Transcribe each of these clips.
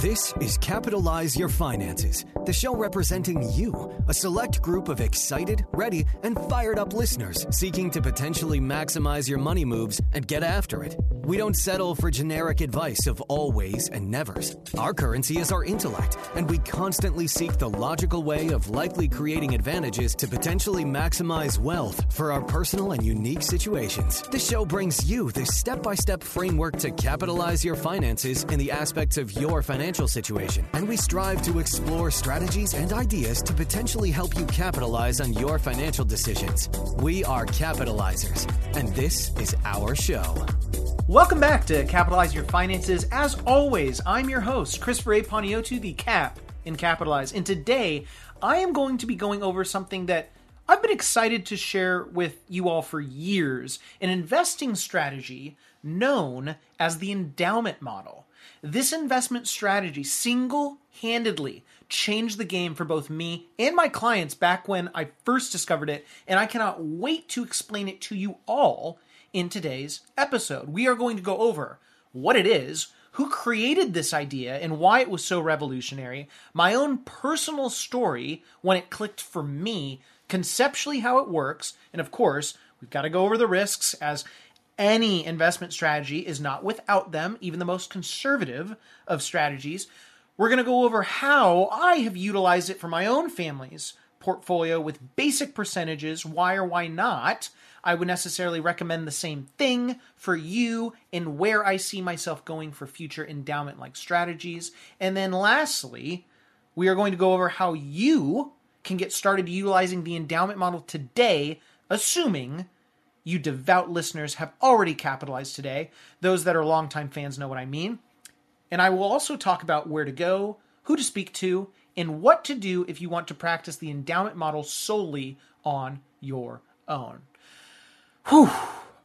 This is Capitalize Your Finances, the show representing you, a select group of excited, ready, and fired up listeners seeking to potentially maximize your money moves and get after it. We don't settle for generic advice of always and nevers. Our currency is our intellect, and we constantly seek the logical way of likely creating advantages to potentially maximize wealth for our personal and unique situations. The show brings you the step by step framework to capitalize your finances in the aspects of your financial situation, and we strive to explore strategies and ideas to potentially help you capitalize on your financial decisions. We are capitalizers, and this is our show. Welcome back to Capitalize Your Finances. As always, I'm your host, Christopher A. Panayiotou, the Cap in Capitalize. And today, I am going to be going over something that I've been excited to share with you all for years an investing strategy known as the endowment model. This investment strategy single handedly changed the game for both me and my clients back when I first discovered it, and I cannot wait to explain it to you all in today's episode. We are going to go over what it is, who created this idea, and why it was so revolutionary, my own personal story when it clicked for me, conceptually how it works, and of course, we've got to go over the risks as any investment strategy is not without them, even the most conservative of strategies. We're going to go over how I have utilized it for my own family's portfolio with basic percentages, why or why not, I would necessarily recommend the same thing for you and where I see myself going for future endowment like strategies. And then lastly, we are going to go over how you can get started utilizing the endowment model today, assuming you devout listeners have already capitalized today. Those that are longtime fans know what I mean. And I will also talk about where to go, who to speak to, and what to do if you want to practice the endowment model solely on your own. Whew.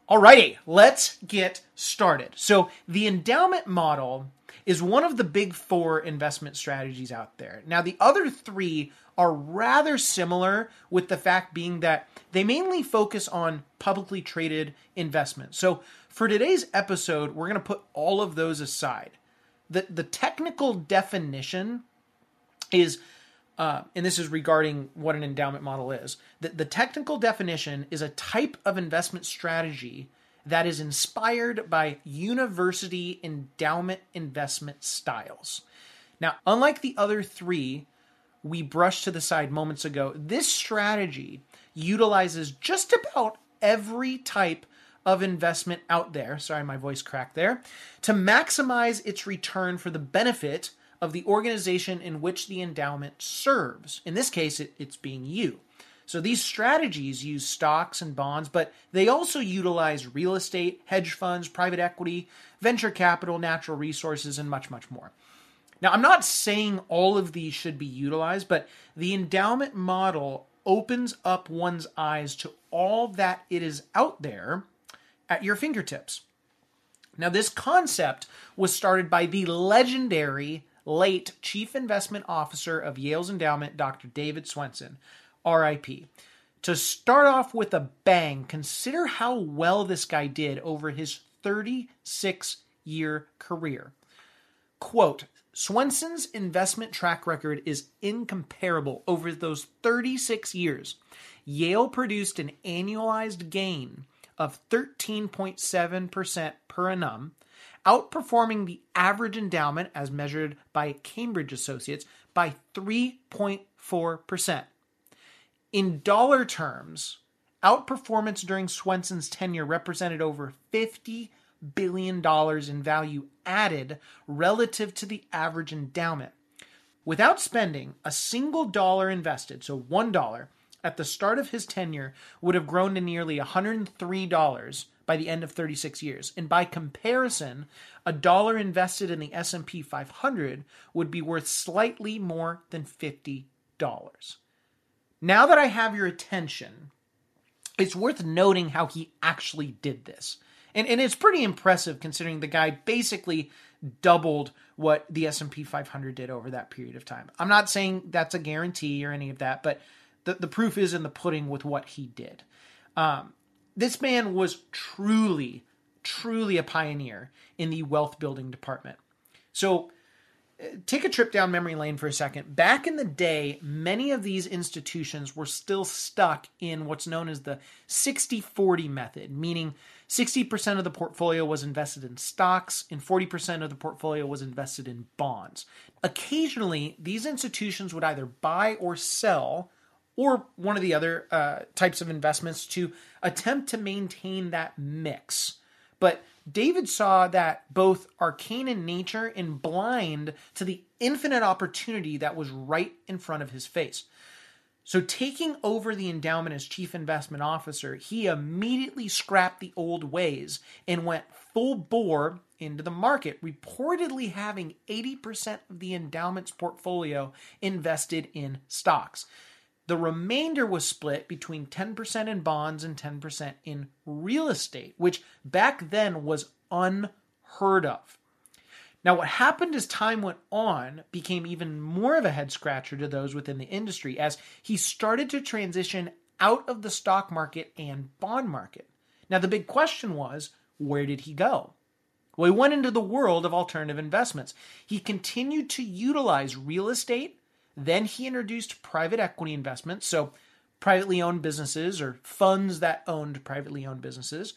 Alrighty, let's get started. So, the endowment model is one of the big four investment strategies out there. Now, the other three are rather similar, with the fact being that they mainly focus on publicly traded investments. So, for today's episode, we're going to put all of those aside. The, the technical definition is uh, and this is regarding what an endowment model is. The, the technical definition is a type of investment strategy that is inspired by university endowment investment styles. Now, unlike the other three we brushed to the side moments ago, this strategy utilizes just about every type of investment out there. Sorry, my voice cracked there. To maximize its return for the benefit of the organization in which the endowment serves. In this case, it, it's being you. So these strategies use stocks and bonds, but they also utilize real estate, hedge funds, private equity, venture capital, natural resources, and much, much more. Now, I'm not saying all of these should be utilized, but the endowment model opens up one's eyes to all that it is out there at your fingertips. Now, this concept was started by the legendary late Chief Investment Officer of Yale's endowment, Dr. David Swensen, RIP. To start off with a bang, consider how well this guy did over his 36 year career. Quote, Swensen's investment track record is incomparable over those 36 years. Yale produced an annualized gain of 13.7% per annum, outperforming the average endowment as measured by Cambridge Associates by 3.4%. In dollar terms, outperformance during Swensen's tenure represented over $50 billion in value added relative to the average endowment. Without spending a single dollar invested, so $1, at the start of his tenure would have grown to nearly $103 by the end of 36 years. And by comparison, a dollar invested in the S&P 500 would be worth slightly more than $50. Now that I have your attention, it's worth noting how he actually did this. And, and it's pretty impressive considering the guy basically doubled what the S&P 500 did over that period of time. I'm not saying that's a guarantee or any of that, but the, the proof is in the pudding with what he did. Um, this man was truly, truly a pioneer in the wealth building department. So, take a trip down memory lane for a second. Back in the day, many of these institutions were still stuck in what's known as the 60 40 method, meaning 60% of the portfolio was invested in stocks and 40% of the portfolio was invested in bonds. Occasionally, these institutions would either buy or sell or one of the other uh, types of investments to attempt to maintain that mix. But David saw that both arcane in nature and blind to the infinite opportunity that was right in front of his face. So, taking over the endowment as chief investment officer, he immediately scrapped the old ways and went full bore into the market, reportedly having 80% of the endowment's portfolio invested in stocks. The remainder was split between 10% in bonds and 10% in real estate, which back then was unheard of. Now, what happened as time went on became even more of a head scratcher to those within the industry as he started to transition out of the stock market and bond market. Now, the big question was where did he go? Well, he went into the world of alternative investments. He continued to utilize real estate then he introduced private equity investments, so privately owned businesses or funds that owned privately owned businesses,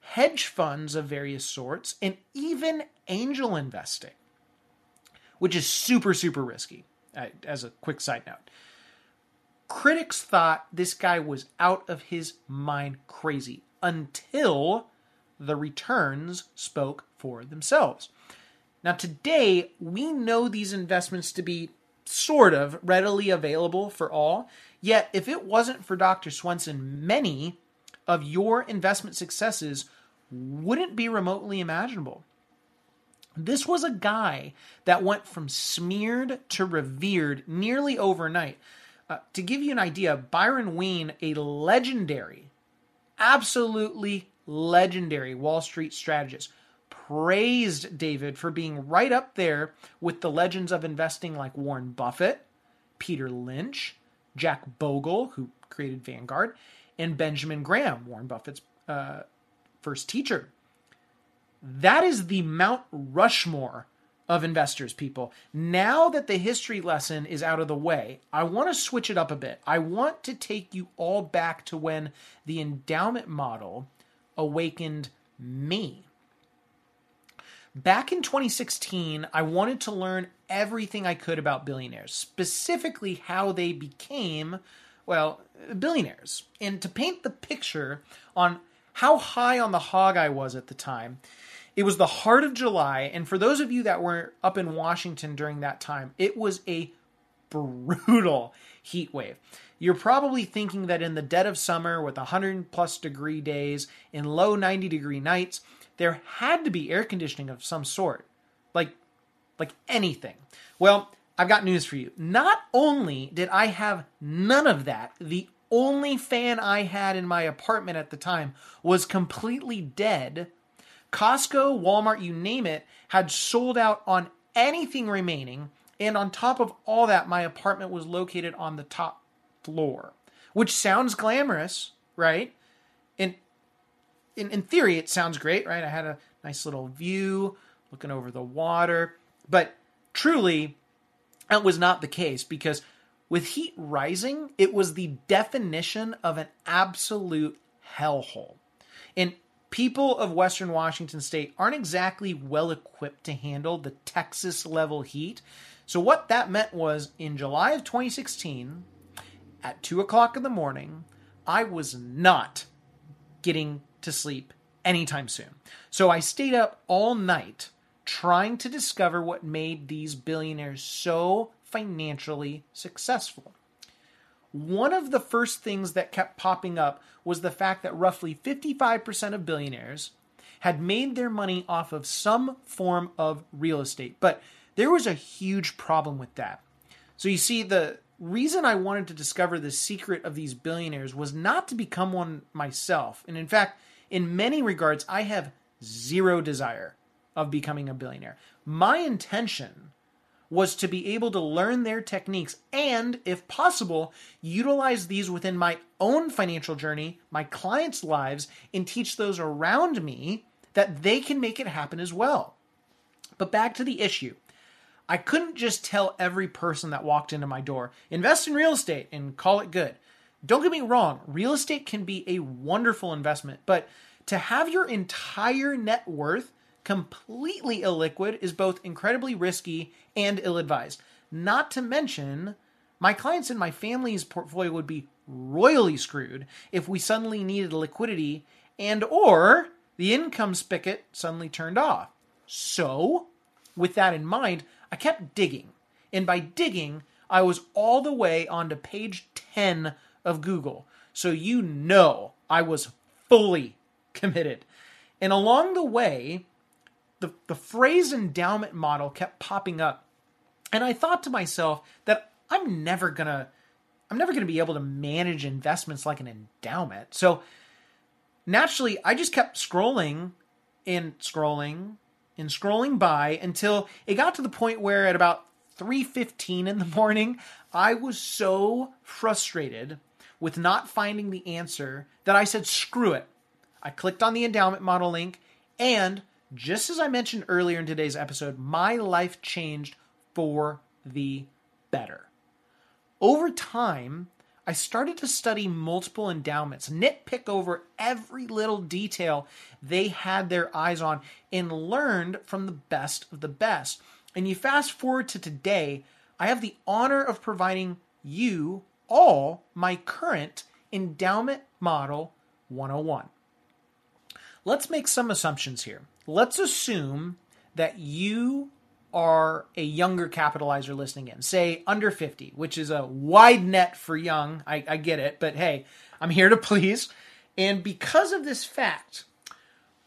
hedge funds of various sorts, and even angel investing, which is super, super risky, uh, as a quick side note. Critics thought this guy was out of his mind crazy until the returns spoke for themselves. Now, today, we know these investments to be sort of readily available for all. Yet, if it wasn't for Dr. Swensen, many of your investment successes wouldn't be remotely imaginable. This was a guy that went from smeared to revered nearly overnight. Uh, to give you an idea, Byron Wien, a legendary, absolutely legendary Wall Street strategist, praised David for being right up there with the legends of investing like Warren Buffett, Peter Lynch, Jack Bogle, who created Vanguard, and Benjamin Graham, Warren Buffett's uh, first teacher. That is the Mount Rushmore of investors, people. Now that the history lesson is out of the way, I want to switch it up a bit. I want to take you all back to when the endowment model awakened me. Back in 2016, I wanted to learn everything I could about billionaires, specifically how they became, well, billionaires. And to paint the picture on how high on the hog I was at the time, it was the heart of July. And for those of you that were up in Washington during that time, it was a brutal heat wave. You're probably thinking that in the dead of summer with 100 plus degree days and low 90 degree nights, there had to be air conditioning of some sort. Like like anything. Well, I've got news for you. Not only did I have none of that, the only fan I had in my apartment at the time was completely dead. Costco, Walmart, you name it, had sold out on anything remaining. And on top of all that, my apartment was located on the top floor, which sounds glamorous, right? In, in theory, it sounds great, right? I had a nice little view looking over the water. But truly, that was not the case because with heat rising, it was the definition of an absolute hellhole. And people of Western Washington state aren't exactly well equipped to handle the Texas level heat. So, what that meant was in July of 2016, at 2 o'clock in the morning, I was not getting to sleep anytime soon. So I stayed up all night trying to discover what made these billionaires so financially successful. One of the first things that kept popping up was the fact that roughly 55% of billionaires had made their money off of some form of real estate. But there was a huge problem with that. So you see, the reason I wanted to discover the secret of these billionaires was not to become one myself. And in fact, in many regards, I have zero desire of becoming a billionaire. My intention was to be able to learn their techniques and, if possible, utilize these within my own financial journey, my clients' lives, and teach those around me that they can make it happen as well. But back to the issue. I couldn't just tell every person that walked into my door, invest in real estate and call it good. Don't get me wrong, real estate can be a wonderful investment, but to have your entire net worth completely illiquid is both incredibly risky and ill advised. Not to mention, my clients and my family's portfolio would be royally screwed if we suddenly needed liquidity and or the income spigot suddenly turned off. So, with that in mind, I kept digging. And by digging, I was all the way onto page 10 of Google. So you know I was fully committed. And along the way, the, the phrase endowment model kept popping up. And I thought to myself that I'm never gonna I'm never gonna be able to manage investments like an endowment. So naturally I just kept scrolling and scrolling and scrolling by until it got to the point where at about 3:15 in the morning, I was so frustrated with not finding the answer that I said screw it. I clicked on the endowment model link and just as I mentioned earlier in today's episode, my life changed for the better. Over time, I started to study multiple endowments, nitpick over every little detail they had their eyes on, and learned from the best of the best. And you fast forward to today, I have the honor of providing you all my current endowment model 101. Let's make some assumptions here. Let's assume that you are a younger capitalizer listening in, say under 50, which is a wide net for young. I, I get it, but hey, I'm here to please. And because of this fact,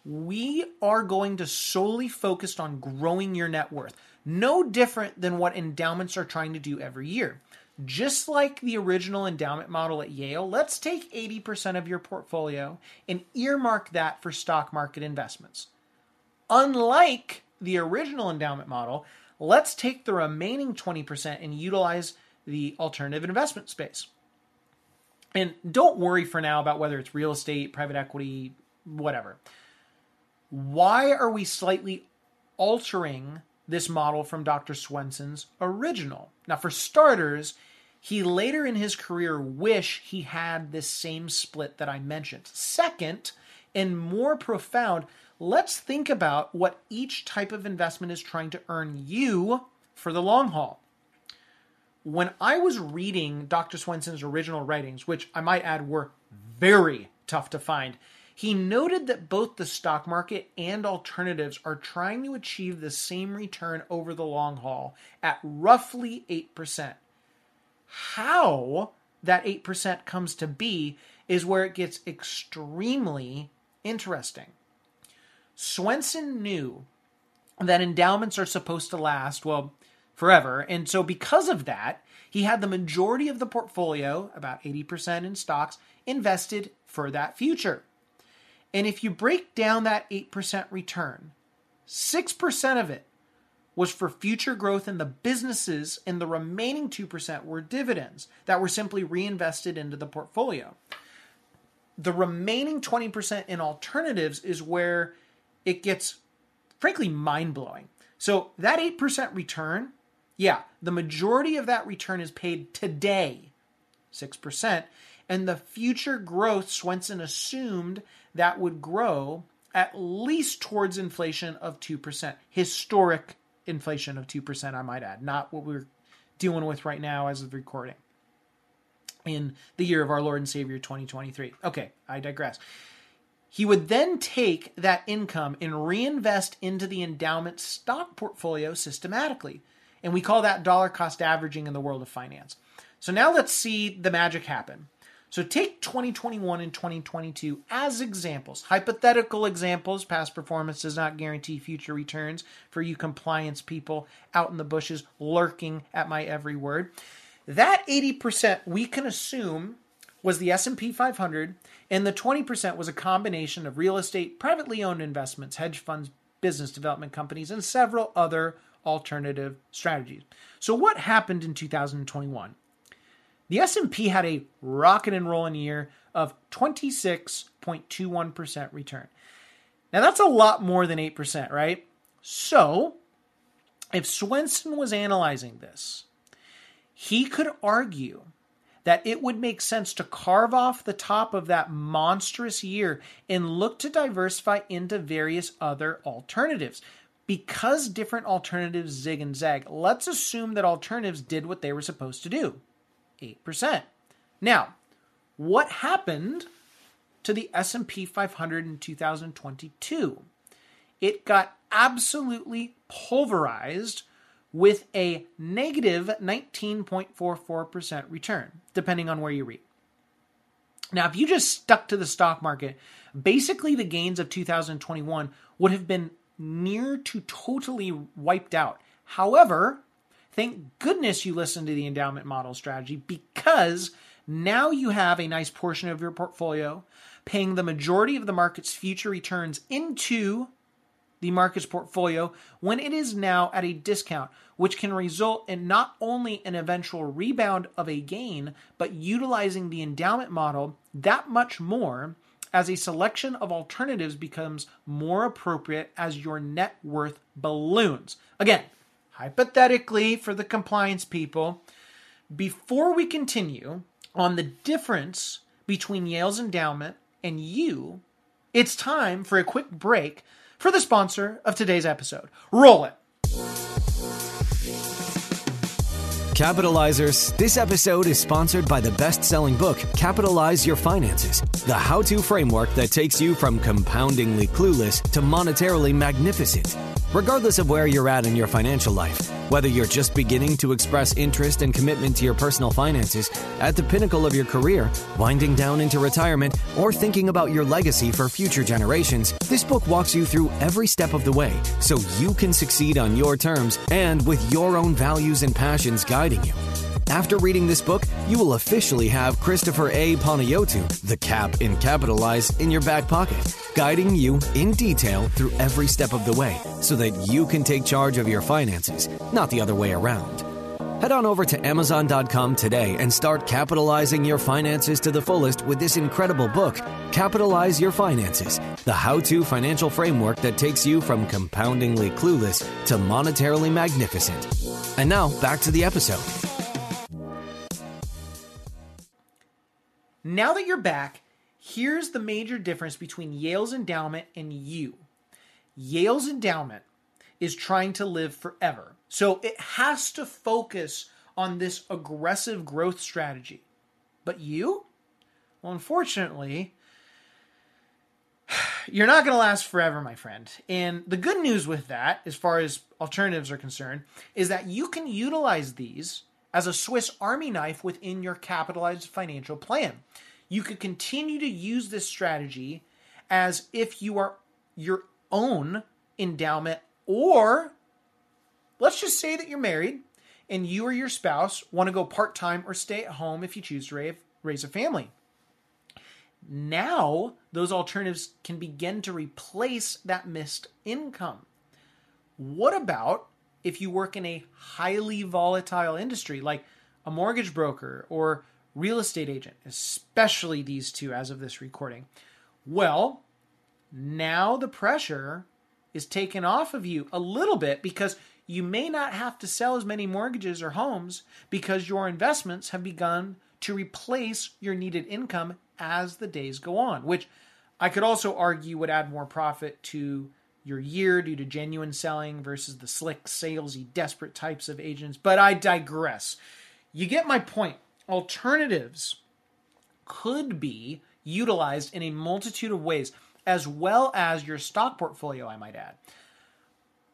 we are going to solely focus on growing your net worth. No different than what endowments are trying to do every year. Just like the original endowment model at Yale, let's take 80% of your portfolio and earmark that for stock market investments. Unlike the original endowment model, let's take the remaining 20% and utilize the alternative investment space. And don't worry for now about whether it's real estate, private equity, whatever. Why are we slightly altering this model from Dr. Swensen's original? Now, for starters, he later in his career wish he had this same split that I mentioned. Second, and more profound, let's think about what each type of investment is trying to earn you for the long haul. When I was reading Dr. Swensen's original writings, which I might add were very tough to find, he noted that both the stock market and alternatives are trying to achieve the same return over the long haul at roughly 8%. How that 8% comes to be is where it gets extremely interesting. Swensen knew that endowments are supposed to last, well, forever. And so, because of that, he had the majority of the portfolio, about 80% in stocks, invested for that future. And if you break down that 8% return, 6% of it was for future growth in the businesses, and the remaining 2% were dividends that were simply reinvested into the portfolio. The remaining 20% in alternatives is where it gets frankly mind blowing. So that 8% return, yeah, the majority of that return is paid today, 6%. And the future growth, Swensen assumed that would grow at least towards inflation of 2%, historic inflation of 2%, I might add, not what we're dealing with right now as of recording in the year of our Lord and Savior 2023. Okay, I digress. He would then take that income and reinvest into the endowment stock portfolio systematically. And we call that dollar cost averaging in the world of finance. So now let's see the magic happen. So take 2021 and 2022 as examples, hypothetical examples. Past performance does not guarantee future returns for you compliance people out in the bushes lurking at my every word. That 80% we can assume was the S&P 500 and the 20% was a combination of real estate, privately owned investments, hedge funds, business development companies and several other alternative strategies. So what happened in 2021? The S&P had a rocket and rolling year of 26.21% return. Now that's a lot more than 8%, right? So, if Swensen was analyzing this, he could argue that it would make sense to carve off the top of that monstrous year and look to diversify into various other alternatives. Because different alternatives zig and zag, let's assume that alternatives did what they were supposed to do 8%. Now, what happened to the S&P 500 in 2022? It got absolutely pulverized with a negative 19.44% return, depending on where you read. Now, if you just stuck to the stock market, basically the gains of 2021 would have been near to totally wiped out. However, thank goodness you listened to the endowment model strategy because now you have a nice portion of your portfolio paying the majority of the market's future returns into the market's portfolio when it is now at a discount, which can result in not only an eventual rebound of a gain, but utilizing the endowment model that much more as a selection of alternatives becomes more appropriate as your net worth balloons. Again, hypothetically, for the compliance people, before we continue on the difference between Yale's endowment and you, it's time for a quick break for the sponsor of today's episode. Roll it. Capitalizers, this episode is sponsored by the best selling book, Capitalize Your Finances, the how to framework that takes you from compoundingly clueless to monetarily magnificent. Regardless of where you're at in your financial life, whether you're just beginning to express interest and commitment to your personal finances, at the pinnacle of your career, winding down into retirement, or thinking about your legacy for future generations, this book walks you through every step of the way so you can succeed on your terms and with your own values and passions guiding you. After reading this book, you will officially have Christopher A. Panayiotou, the cap in Capitalize, in your back pocket, guiding you in detail through every step of the way so that you can take charge of your finances, not the other way around. Head on over to Amazon.com today and start capitalizing your finances to the fullest with this incredible book, Capitalize Your Finances, the how to financial framework that takes you from compoundingly clueless to monetarily magnificent. And now, back to the episode. Now that you're back, here's the major difference between Yale's endowment and you. Yale's endowment is trying to live forever. So it has to focus on this aggressive growth strategy. But you? Well, unfortunately, you're not going to last forever, my friend. And the good news with that, as far as alternatives are concerned, is that you can utilize these as a Swiss Army knife within your capitalized financial plan. You could continue to use this strategy as if you are your own endowment, or let's just say that you're married and you or your spouse want to go part time or stay at home if you choose to raise a family. Now, those alternatives can begin to replace that missed income. What about if you work in a highly volatile industry like a mortgage broker or real estate agent, especially these two as of this recording. Well, now the pressure is taken off of you a little bit because you may not have to sell as many mortgages or homes because your investments have begun to replace your needed income as the days go on, which I could also argue would add more profit to your year due to genuine selling versus the slick, salesy, desperate types of agents. But I digress. You get my point. Alternatives could be utilized in a multitude of ways, as well as your stock portfolio, I might add.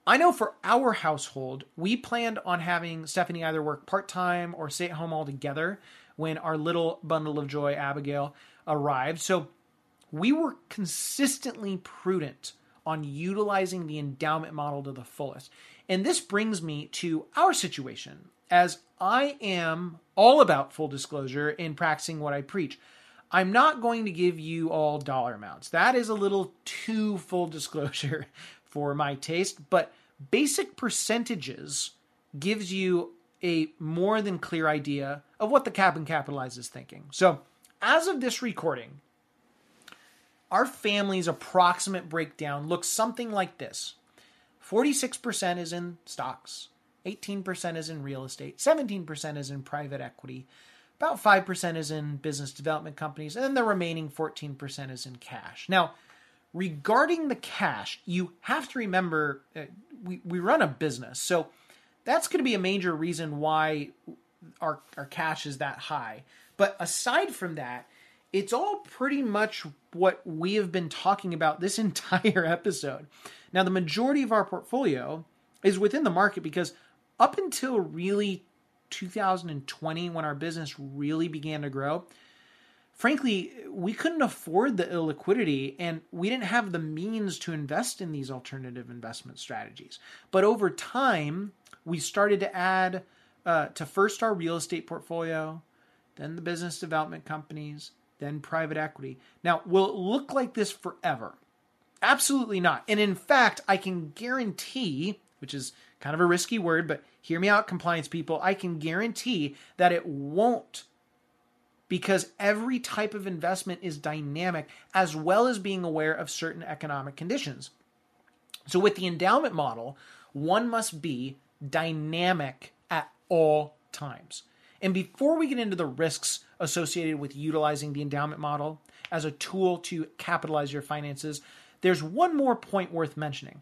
I know for our household, we planned on having Stephanie either work part time or stay at home altogether when our little bundle of joy, Abigail, arrived. So we were consistently prudent on utilizing the endowment model to the fullest. And this brings me to our situation, as I am all about full disclosure in practicing what I preach. I'm not going to give you all dollar amounts. That is a little too full disclosure for my taste, but basic percentages gives you a more than clear idea of what the cap and capitalize is thinking. So, as of this recording, our family's approximate breakdown looks something like this 46% is in stocks, 18% is in real estate, 17% is in private equity, about 5% is in business development companies, and then the remaining 14% is in cash. Now, regarding the cash, you have to remember uh, we, we run a business. So that's going to be a major reason why our, our cash is that high. But aside from that, it's all pretty much what we have been talking about this entire episode. Now, the majority of our portfolio is within the market because up until really 2020, when our business really began to grow, frankly, we couldn't afford the illiquidity and we didn't have the means to invest in these alternative investment strategies. But over time, we started to add uh, to first our real estate portfolio, then the business development companies, then private equity. Now, will it look like this forever? Absolutely not. And in fact, I can guarantee, which is kind of a risky word, but hear me out, compliance people, I can guarantee that it won't because every type of investment is dynamic as well as being aware of certain economic conditions. So, with the endowment model, one must be dynamic at all times. And before we get into the risks associated with utilizing the endowment model as a tool to capitalize your finances, there's one more point worth mentioning.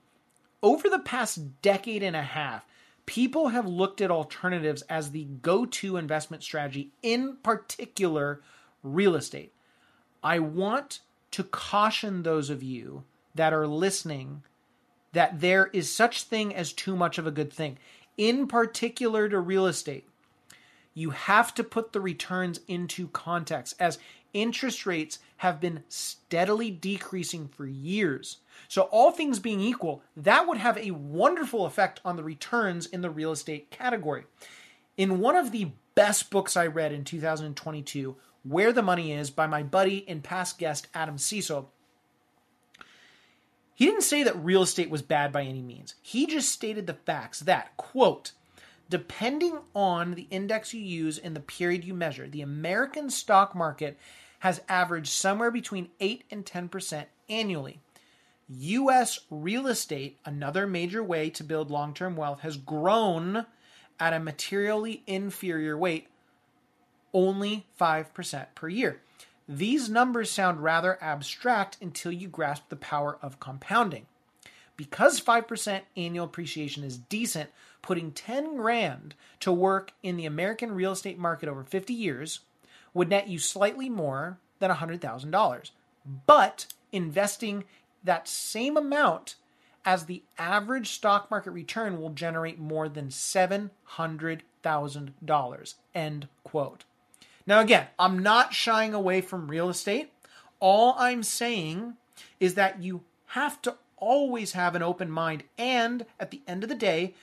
Over the past decade and a half, people have looked at alternatives as the go to investment strategy, in particular, real estate. I want to caution those of you that are listening that there is such thing as too much of a good thing in particular to real estate you have to put the returns into context as interest rates have been steadily decreasing for years. So, all things being equal, that would have a wonderful effect on the returns in the real estate category. In one of the best books I read in 2022, Where the Money Is, by my buddy and past guest Adam Seessel, he didn't say that real estate was bad by any means. He just stated the facts that, quote, depending on the index you use and the period you measure, the American stock market has averaged somewhere between 8 and 10% annually. US real estate, another major way to build long term wealth, has grown at a materially inferior rate, only 5% per year. These numbers sound rather abstract until you grasp the power of compounding. Because 5% annual appreciation is decent, putting 10 grand to work in the American real estate market over 50 years would net you slightly more than $100,000. But investing that same amount as the average stock market return will generate more than $700,000. End quote. Now, again, I'm not shying away from real estate. All I'm saying is that you have to always have an open mind, and at the end of the day,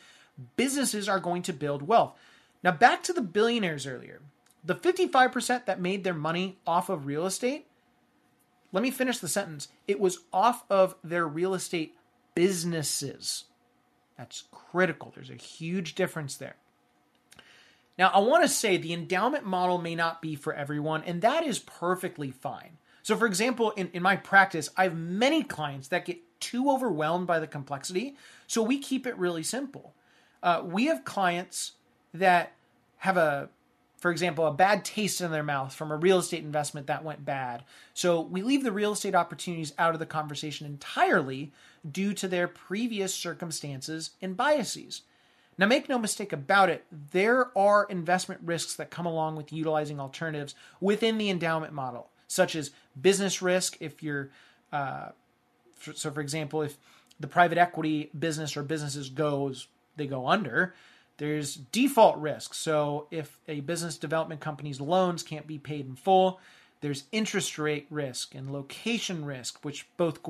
businesses are going to build wealth. Now, back to the billionaires earlier. The 55% that made their money off of real estate, let me finish the sentence. It was off of their real estate businesses. That's critical. There's a huge difference there. Now, I want to say the endowment model may not be for everyone, and that is perfectly fine. So, for example, in, in my practice, I have many clients that get too overwhelmed by the complexity, so we keep it really simple. Uh, we have clients that have a, for example, a bad taste in their mouth from a real estate investment that went bad. So we leave the real estate opportunities out of the conversation entirely due to their previous circumstances and biases. Now, make no mistake about it, there are investment risks that come along with utilizing alternatives within the endowment model, such as business risk if you're, uh, so for example, if the private equity business or businesses goes they go under. There's default risk. So if a business development company's loans can't be paid in full, there's interest rate risk and location risk, which both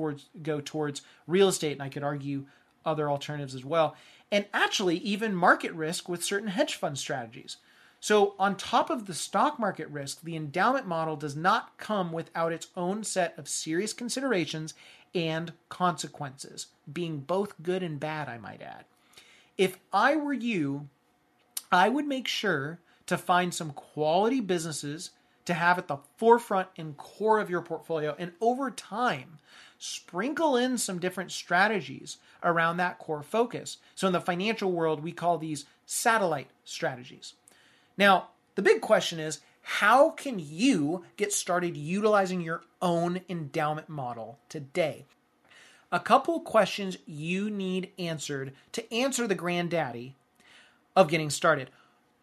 go towards real estate, and I could argue other alternatives as well. And actually, even market risk with certain hedge fund strategies. So, on top of the stock market risk, the endowment model does not come without its own set of serious considerations and consequences, being both good and bad, I might add. If I were you, I would make sure to find some quality businesses to have at the forefront and core of your portfolio. And over time, sprinkle in some different strategies around that core focus. So in the financial world, we call these satellite strategies. Now, the big question is how can you get started utilizing your own endowment model today? A couple questions you need answered to answer the granddaddy of getting started.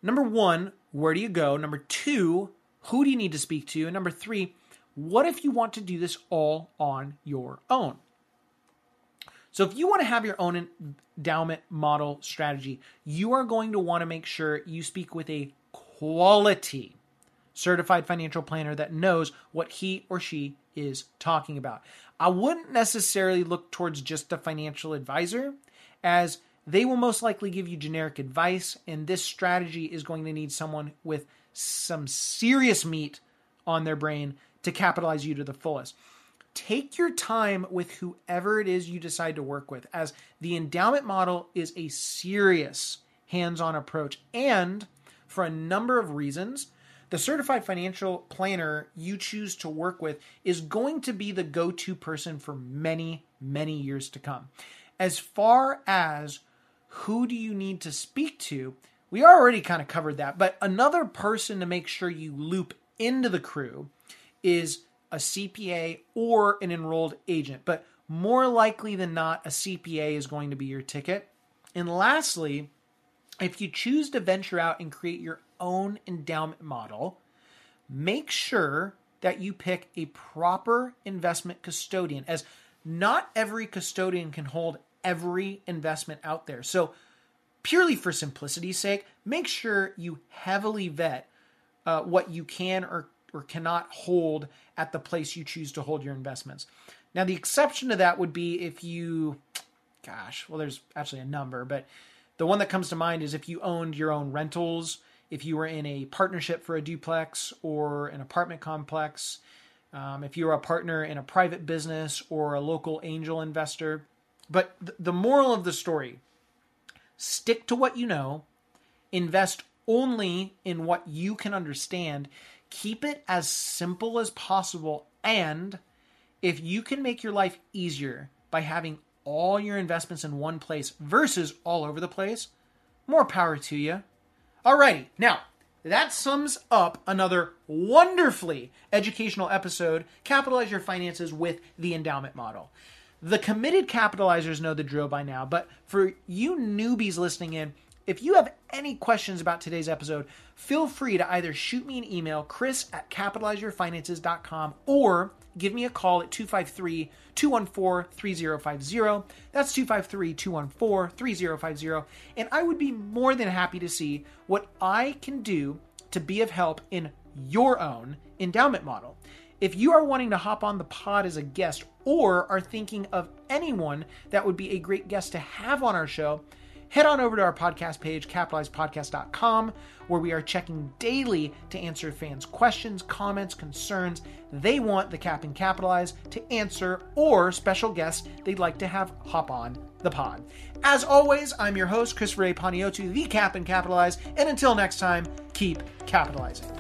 Number one, where do you go? Number two, who do you need to speak to? And number three, what if you want to do this all on your own? So, if you want to have your own endowment model strategy, you are going to want to make sure you speak with a quality certified financial planner that knows what he or she is talking about. I wouldn't necessarily look towards just a financial advisor, as they will most likely give you generic advice, and this strategy is going to need someone with some serious meat on their brain to capitalize you to the fullest. Take your time with whoever it is you decide to work with, as the endowment model is a serious hands on approach. And for a number of reasons, the certified financial planner you choose to work with is going to be the go to person for many, many years to come. As far as who do you need to speak to, we already kind of covered that, but another person to make sure you loop into the crew is a CPA or an enrolled agent. But more likely than not, a CPA is going to be your ticket. And lastly, if you choose to venture out and create your own endowment model, make sure that you pick a proper investment custodian, as not every custodian can hold every investment out there. So, purely for simplicity's sake, make sure you heavily vet uh, what you can or, or cannot hold at the place you choose to hold your investments. Now, the exception to that would be if you, gosh, well, there's actually a number, but the one that comes to mind is if you owned your own rentals, if you were in a partnership for a duplex or an apartment complex, um, if you're a partner in a private business or a local angel investor. But th- the moral of the story stick to what you know, invest only in what you can understand, keep it as simple as possible, and if you can make your life easier by having all your investments in one place versus all over the place, more power to you. Alrighty, now that sums up another wonderfully educational episode. Capitalize your finances with the endowment model. The committed capitalizers know the drill by now, but for you newbies listening in, if you have any questions about today's episode, feel free to either shoot me an email, chris at capitalizeyourfinances.com, or give me a call at 253 214 3050. That's 253 214 3050. And I would be more than happy to see what I can do to be of help in your own endowment model. If you are wanting to hop on the pod as a guest or are thinking of anyone that would be a great guest to have on our show, head on over to our podcast page, capitalizepodcast.com, where we are checking daily to answer fans' questions, comments, concerns they want the Cap and Capitalize to answer, or special guests they'd like to have hop on the pod. As always, I'm your host, Christopher A. Panayiotou, the Cap and Capitalize, and until next time, keep capitalizing.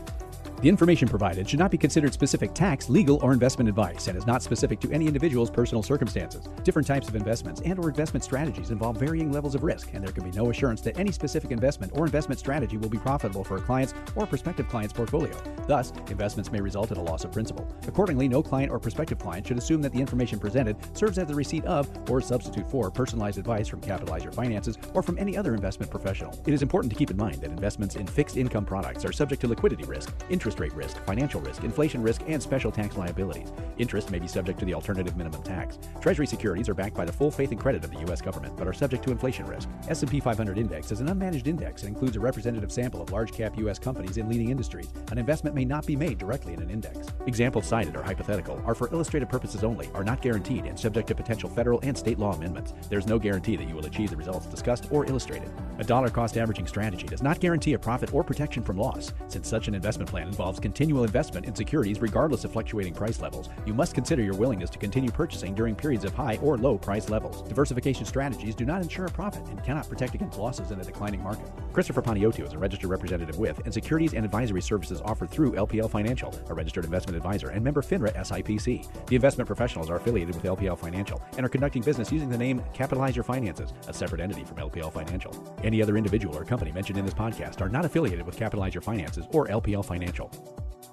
The information provided should not be considered specific tax, legal, or investment advice and is not specific to any individual's personal circumstances. Different types of investments and or investment strategies involve varying levels of risk, and there can be no assurance that any specific investment or investment strategy will be profitable for a client's or prospective client's portfolio. Thus, investments may result in a loss of principal. Accordingly, no client or prospective client should assume that the information presented serves as the receipt of or substitute for personalized advice from Capitalize Your Finances or from any other investment professional. It is important to keep in mind that investments in fixed income products are subject to liquidity risk, interest interest rate risk, financial risk, inflation risk, and special tax liabilities. Interest may be subject to the alternative minimum tax. Treasury securities are backed by the full faith and credit of the U.S. government, but are subject to inflation risk. S&P 500 Index is an unmanaged index and includes a representative sample of large-cap U.S. companies in leading industries. An investment may not be made directly in an index. Examples cited are hypothetical, are for illustrative purposes only, are not guaranteed, and subject to potential federal and state law amendments. There is no guarantee that you will achieve the results discussed or illustrated. A dollar cost averaging strategy does not guarantee a profit or protection from loss, since such an investment plan involves continual investment in securities regardless of fluctuating price levels. You must consider your willingness to continue purchasing during periods of high or low price levels. Diversification strategies do not ensure a profit and cannot protect against losses in a declining market. Christopher Panayiotou is a registered representative with and securities and advisory services offered through LPL Financial, a registered investment advisor and member FINRA SIPC. The investment professionals are affiliated with LPL Financial and are conducting business using the name Capitalize Your Finances, a separate entity from LPL Financial. Any other individual or company mentioned in this podcast are not affiliated with Capitalize Your Finances or LPL Financial. Capital.